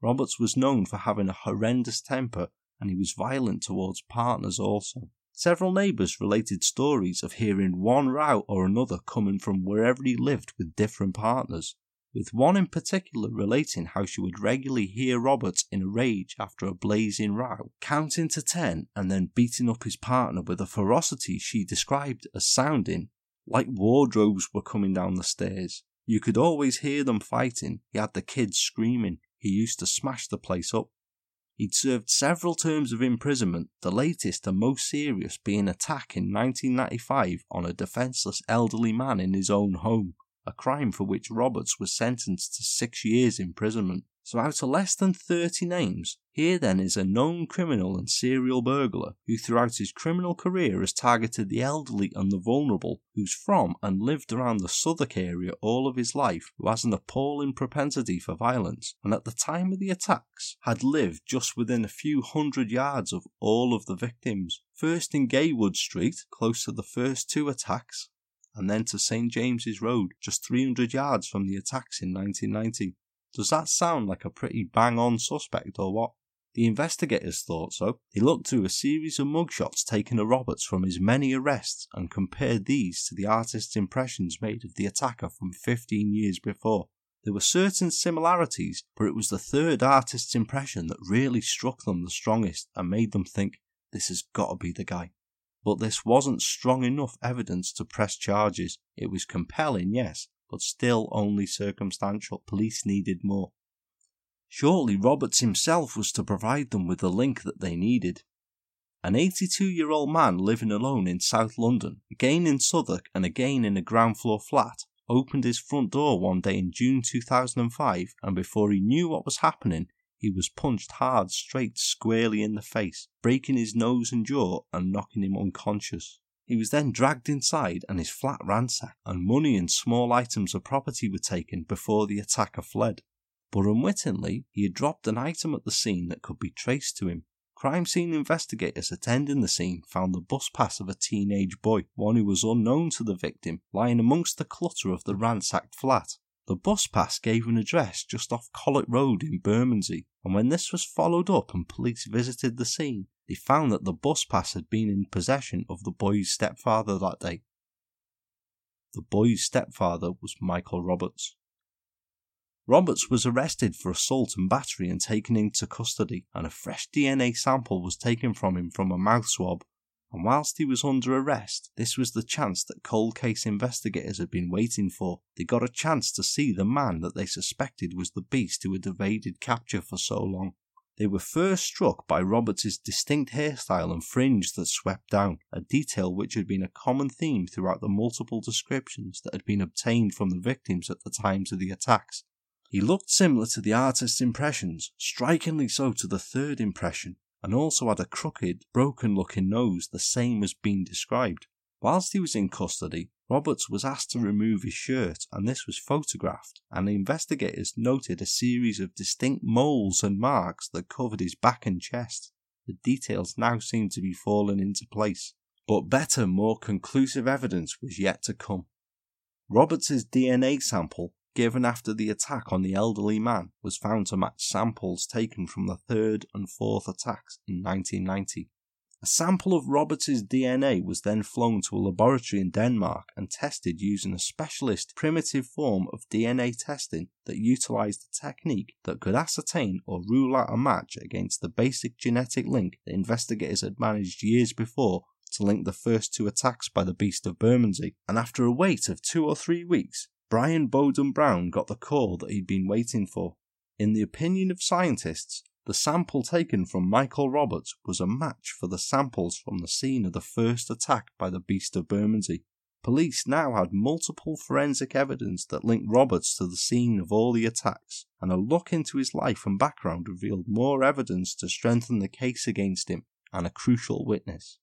Roberts was known for having a horrendous temper and he was violent towards partners also. Several neighbours related stories of hearing one row or another coming from wherever he lived with different partners, with one in particular relating how she would regularly hear Robert in a rage after a blazing row, counting to ten and then beating up his partner with a ferocity she described as sounding like wardrobes were coming down the stairs. You could always hear them fighting. He had the kids screaming. He used to smash the place up. He'd served several terms of imprisonment, the latest and most serious being attack in 1995 on a defenceless elderly man in his own home, a crime for which Roberts was sentenced to six years imprisonment. So out of less than 30 names, here then is a known criminal and serial burglar who throughout his criminal career has targeted the elderly and the vulnerable, who's from and lived around the Southwark area all of his life, who has an appalling propensity for violence, and at the time of the attacks had lived just within a few hundred yards of all of the victims. First in Gaywood Street, close to the first two attacks, and then to St James's Road, just 300 yards from the attacks in 1990. Does that sound like a pretty bang on suspect or what? The investigators thought so. They looked through a series of mugshots taken of Roberts from his many arrests and compared these to the artist's impressions made of the attacker from 15 years before. There were certain similarities, but it was the third artist's impression that really struck them the strongest and made them think, this has got to be the guy. But this wasn't strong enough evidence to press charges. It was compelling, yes, but still only circumstantial. Police needed more. Shortly, Roberts himself was to provide them with the link that they needed. An 82 year old man living alone in South London, again in Southwark and again in a ground floor flat, opened his front door one day in June 2005 and before he knew what was happening, he was punched hard straight squarely in the face, breaking his nose and jaw and knocking him unconscious. He was then dragged inside and his flat ransacked, and money and small items of property were taken before the attacker fled. But unwittingly, he had dropped an item at the scene that could be traced to him. Crime scene investigators attending the scene found the bus pass of a teenage boy, one who was unknown to the victim, lying amongst the clutter of the ransacked flat. The bus pass gave an address just off Collett Road in Bermondsey, and when this was followed up and police visited the scene, they found that the bus pass had been in possession of the boy's stepfather that day. The boy's stepfather was Michael Roberts. Roberts was arrested for assault and battery and taken into custody, and a fresh DNA sample was taken from him from a mouth swab. and whilst he was under arrest, this was the chance that cold case investigators had been waiting for. They got a chance to see the man that they suspected was the beast who had evaded capture for so long. They were first struck by Roberts's distinct hairstyle and fringe that swept down, a detail which had been a common theme throughout the multiple descriptions that had been obtained from the victims at the times of the attacks. He looked similar to the artist's impressions, strikingly so to the third impression, and also had a crooked, broken looking nose, the same as being described. Whilst he was in custody, Roberts was asked to remove his shirt, and this was photographed, and the investigators noted a series of distinct moles and marks that covered his back and chest. The details now seemed to be falling into place, but better, more conclusive evidence was yet to come. Roberts's DNA sample given after the attack on the elderly man was found to match samples taken from the third and fourth attacks in 1990. A sample of Roberts' DNA was then flown to a laboratory in Denmark and tested using a specialist primitive form of DNA testing that utilized a technique that could ascertain or rule out a match against the basic genetic link that investigators had managed years before to link the first two attacks by the Beast of Bermondsey. And after a wait of two or three weeks, Brian Bowden Brown got the call that he'd been waiting for. In the opinion of scientists, the sample taken from Michael Roberts was a match for the samples from the scene of the first attack by the Beast of Bermondsey. Police now had multiple forensic evidence that linked Roberts to the scene of all the attacks, and a look into his life and background revealed more evidence to strengthen the case against him and a crucial witness.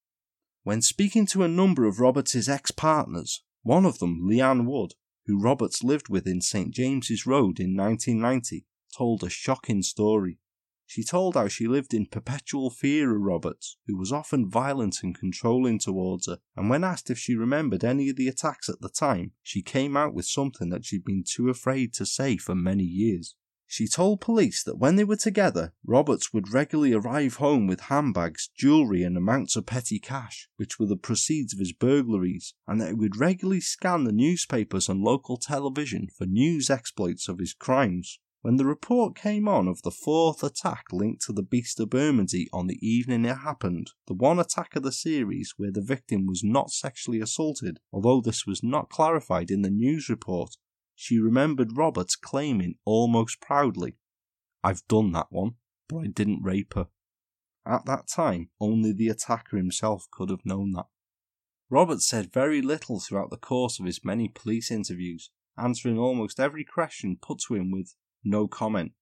When speaking to a number of Roberts' ex partners, one of them, Leanne Wood, who Roberts lived with in St. James's Road in 1990, told a shocking story. She told how she lived in perpetual fear of Roberts, who was often violent and controlling towards her, and when asked if she remembered any of the attacks at the time, she came out with something that she'd been too afraid to say for many years. She told police that when they were together, Roberts would regularly arrive home with handbags, jewellery, and amounts of petty cash, which were the proceeds of his burglaries, and that he would regularly scan the newspapers and local television for news exploits of his crimes. When the report came on of the fourth attack linked to the Beast of Bermondsey on the evening it happened, the one attack of the series where the victim was not sexually assaulted, although this was not clarified in the news report, she remembered Roberts claiming almost proudly, I've done that one, but I didn't rape her. At that time, only the attacker himself could have known that. Roberts said very little throughout the course of his many police interviews, answering almost every question put to him with no comment.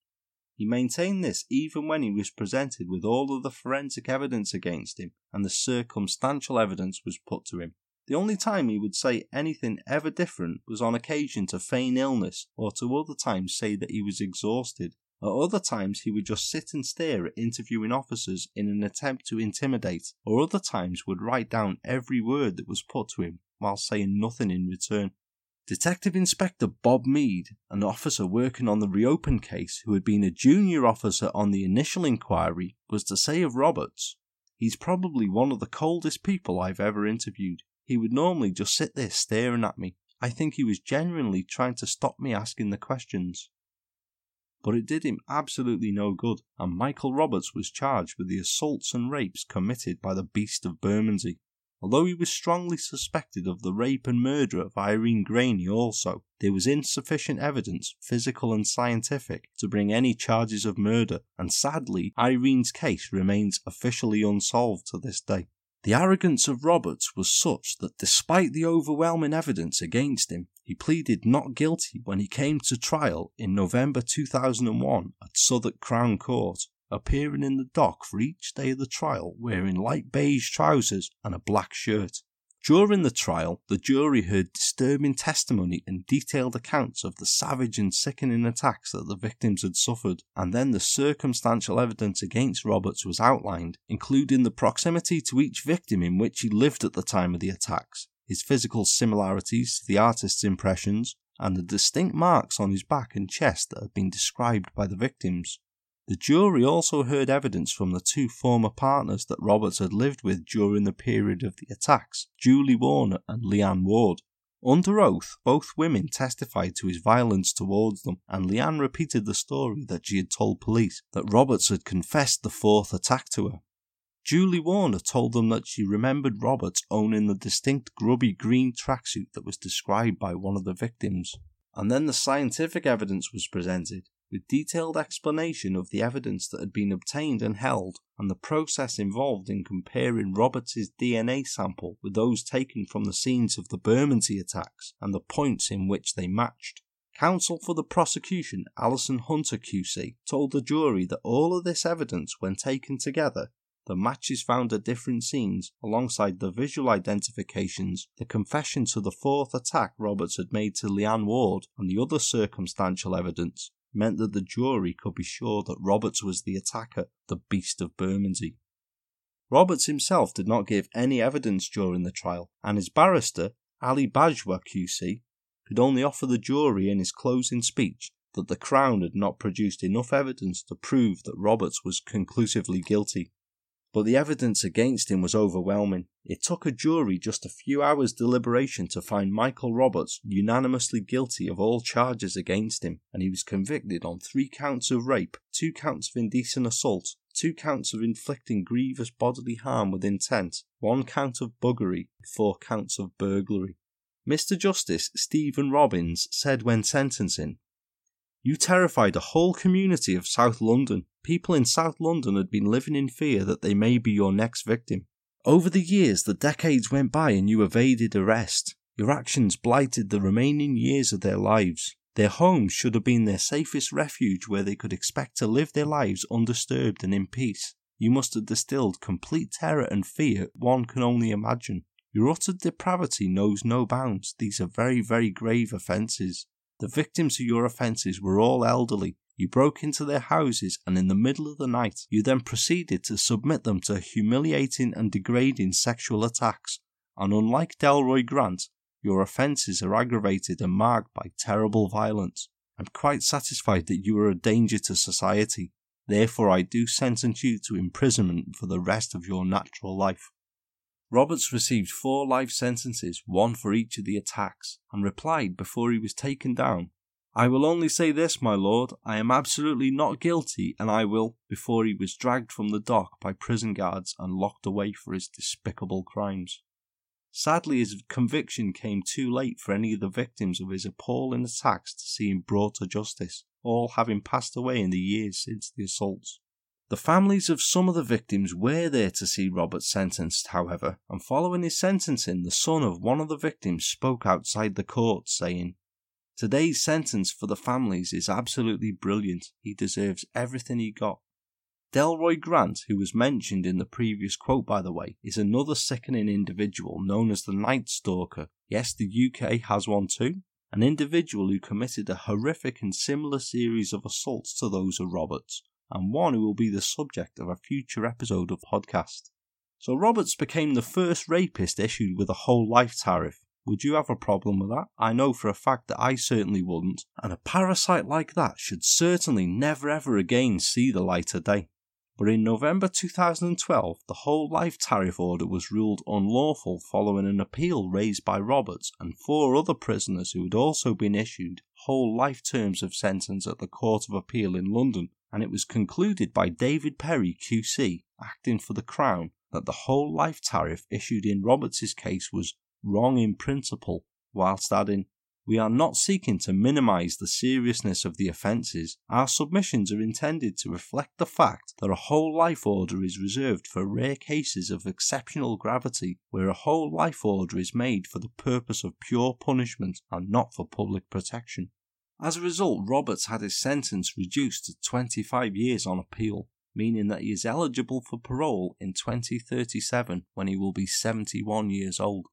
He maintained this even when he was presented with all of the forensic evidence against him and the circumstantial evidence was put to him. The only time he would say anything ever different was on occasion to feign illness or to other times say that he was exhausted. At other times he would just sit and stare at interviewing officers in an attempt to intimidate, or other times would write down every word that was put to him while saying nothing in return. Detective Inspector Bob Mead, an officer working on the reopened case who had been a junior officer on the initial inquiry, was to say of Roberts, He's probably one of the coldest people I've ever interviewed. He would normally just sit there staring at me. I think he was genuinely trying to stop me asking the questions. But it did him absolutely no good, and Michael Roberts was charged with the assaults and rapes committed by the Beast of Bermondsey. Although he was strongly suspected of the rape and murder of Irene Graney also, there was insufficient evidence, physical and scientific, to bring any charges of murder, and sadly, Irene's case remains officially unsolved to this day. The arrogance of Roberts was such that despite the overwhelming evidence against him, he pleaded not guilty when he came to trial in November 2001 at Southwark Crown Court, appearing in the dock for each day of the trial wearing light beige trousers and a black shirt. During the trial, the jury heard disturbing testimony and detailed accounts of the savage and sickening attacks that the victims had suffered, and then the circumstantial evidence against Roberts was outlined, including the proximity to each victim in which he lived at the time of the attacks, his physical similarities to the artist's impressions, and the distinct marks on his back and chest that had been described by the victims. The jury also heard evidence from the two former partners that Roberts had lived with during the period of the attacks, Julie Warner and Leanne Ward. Under oath, both women testified to his violence towards them, and Leanne repeated the story that she had told police that Roberts had confessed the fourth attack to her. Julie Warner told them that she remembered Roberts owning the distinct grubby green tracksuit that was described by one of the victims. And then the scientific evidence was presented, with detailed explanation of the evidence that had been obtained and held, and the process involved in comparing Roberts' DNA sample with those taken from the scenes of the Bermondsey attacks and the points in which they matched. Counsel for the prosecution, Alison Hunter QC, told the jury that all of this evidence, when taken together, the matches found at different scenes, alongside the visual identifications, the confession to the fourth attack Roberts had made to Leanne Ward, and the other circumstantial evidence, meant that the jury could be sure that Roberts was the attacker, the Beast of Bermondsey. Roberts himself did not give any evidence during the trial, and his barrister, Ali Bajwa QC, could only offer the jury in his closing speech that the Crown had not produced enough evidence to prove that Roberts was conclusively guilty but the evidence against him was overwhelming. It took a jury just a few hours' deliberation to find Michael Roberts unanimously guilty of all charges against him, and he was convicted on three counts of rape, two counts of indecent assault, two counts of inflicting grievous bodily harm with intent, one count of buggery, four counts of burglary. Mr. Justice Stephen Robbins said when sentencing, You terrified a whole community of South London people in South London had been living in fear that they may be your next victim. Over the years, the decades went by and you evaded arrest. Your actions blighted the remaining years of their lives. Their homes should have been their safest refuge where they could expect to live their lives undisturbed and in peace. You must have distilled complete terror and fear one can only imagine. Your utter depravity knows no bounds. These are very, very grave offences. The victims of your offences were all elderly, you broke into their houses and in the middle of the night you then proceeded to submit them to humiliating and degrading sexual attacks. And unlike Delroy Grant, your offences are aggravated and marked by terrible violence. I'm quite satisfied that you are a danger to society. Therefore, I do sentence you to imprisonment for the rest of your natural life. Roberts received four life sentences, one for each of the attacks, and replied before he was taken down I will only say this, my lord, I am absolutely not guilty, and I will, before he was dragged from the dock by prison guards and locked away for his despicable crimes. Sadly, his conviction came too late for any of the victims of his appalling attacks to see him brought to justice, all having passed away in the years since the assaults. The families of some of the victims were there to see Robert sentenced, however, and following his sentencing, the son of one of the victims spoke outside the court, saying, Today's sentence for the families is absolutely brilliant. He deserves everything he got. Delroy Grant, who was mentioned in the previous quote, by the way, is another sickening individual known as the Night Stalker. Yes, the UK has one too. An individual who committed a horrific and similar series of assaults to those of Roberts, and one who will be the subject of a future episode of podcast. So Roberts became the first rapist issued with a whole life tariff, would you have a problem with that? I know for a fact that I certainly wouldn't, and a parasite like that should certainly never ever again see the light of day. But in November 2012, the whole life tariff order was ruled unlawful following an appeal raised by Roberts and four other prisoners who had also been issued whole life terms of sentence at the Court of Appeal in London, and it was concluded by David Perry QC, acting for the Crown, that the whole life tariff issued in Roberts's case was wrong in principle, whilst adding, We are not seeking to minimize the seriousness of the offences. Our submissions are intended to reflect the fact that a whole life order is reserved for rare cases of exceptional gravity, where a whole life order is made for the purpose of pure punishment and not for public protection. As a result, Roberts had his sentence reduced to 25 years on appeal, meaning that he is eligible for parole in 2037 when he will be 71 years old.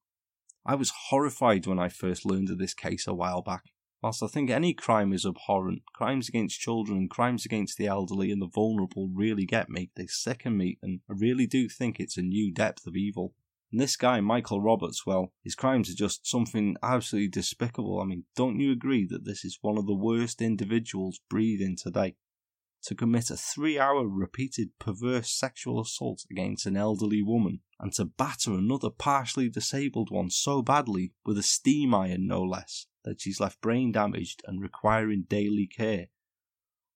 I was horrified when I first learned of this case a while back. Whilst I think any crime is abhorrent, crimes against children and crimes against the elderly and the vulnerable really get me. They sicken me, and I really do think it's a new depth of evil. And this guy, Michael Roberts, well, his crimes are just something absolutely despicable. I mean, don't you agree that this is one of the worst individuals breathing today? To commit a three hour repeated perverse sexual assault against an elderly woman, and to batter another partially disabled one so badly, with a steam iron no less, that she's left brain damaged and requiring daily care.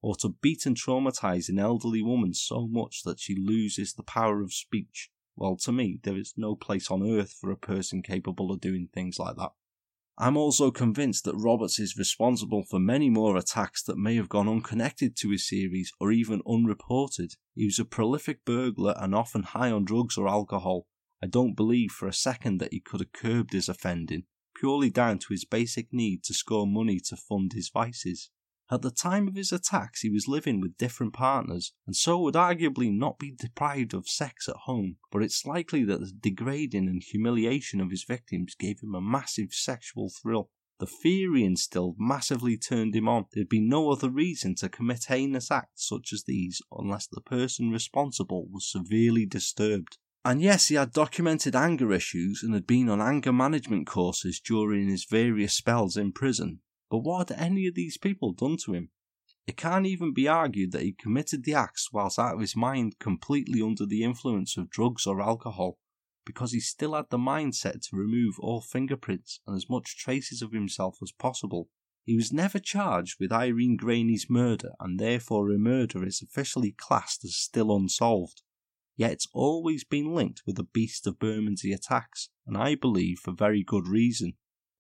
or to beat and traumatize an elderly woman so much that she loses the power of speech. Well, to me, there is no place on earth for a person capable of doing things like that. I'm also convinced that Roberts is responsible for many more attacks that may have gone unconnected to his series or even unreported. He was a prolific burglar and often high on drugs or alcohol. I don't believe for a second that he could have curbed his offending, purely down to his basic need to score money to fund his vices. At the time of his attacks, he was living with different partners, and so would arguably not be deprived of sex at home, but it's likely that the degrading and humiliation of his victims gave him a massive sexual thrill. The fear he instilled massively turned him on. There'd be no other reason to commit heinous acts such as these unless the person responsible was severely disturbed. And yes, he had documented anger issues and had been on anger management courses during his various spells in prison, but what had any of these people done to him? It can't even be argued that he committed the acts whilst out of his mind completely under the influence of drugs or alcohol, because he still had the mindset to remove all fingerprints and as much traces of himself as possible. He was never charged with Irene Graney's murder, and therefore her murder is officially classed as still unsolved. Yet it's always been linked with the Beast of Bermondsey attacks, and I believe for very good reason.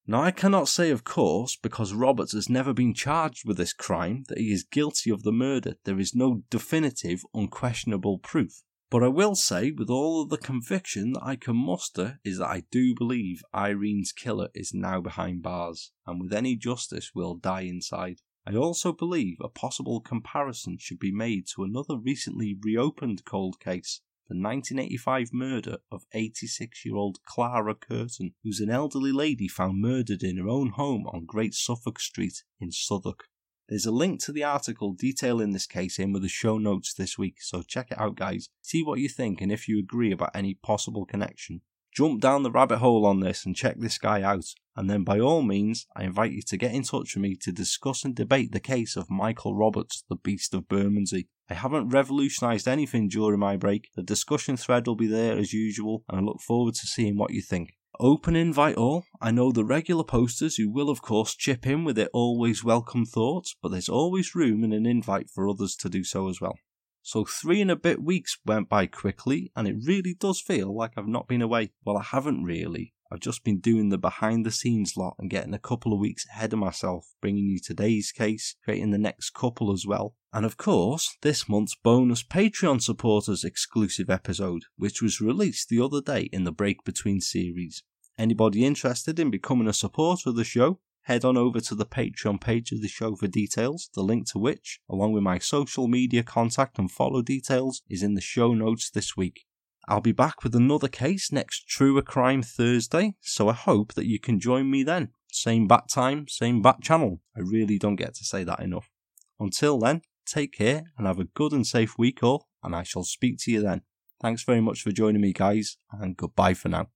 Now, I cannot say, of course, because Roberts has never been charged with this crime, that he is guilty of the murder. There is no definitive, unquestionable proof. But I will say, with all of the conviction that I can muster, is that I do believe Irene's killer is now behind bars, and with any justice will die inside. I also believe a possible comparison should be made to another recently reopened cold case, the 1985 murder of 86 year old Clara Kirton, who's an elderly lady found murdered in her own home on Great Suffolk Street in Southwark. There's a link to the article detailing this case in with the show notes this week, so check it out, guys. See what you think and if you agree about any possible connection. Jump down the rabbit hole on this and check this guy out, and then by all means, I invite you to get in touch with me to discuss and debate the case of Michael Roberts, the Beast of Bermondsey. I haven't revolutionised anything during my break. The discussion thread will be there as usual, and I look forward to seeing what you think. Open invite all. I know the regular posters who will, of course, chip in with their always welcome thoughts, but there's always room in an invite for others to do so as well. So, three and a bit weeks went by quickly, and it really does feel like I've not been away. Well, I haven't really. I've just been doing the behind the scenes lot and getting a couple of weeks ahead of myself, bringing you today's case, creating the next couple as well. And of course, this month's bonus Patreon supporters exclusive episode, which was released the other day in the break between series. Anybody interested in becoming a supporter of the show, head on over to the Patreon page of the show for details, the link to which, along with my social media contact and follow details, is in the show notes this week. I'll be back with another case next True a Crime Thursday, so I hope that you can join me then. Same bat time, same bat channel. I really don't get to say that enough. Until then, take care and have a good and safe week all, and I shall speak to you then. Thanks very much for joining me, guys, and goodbye for now.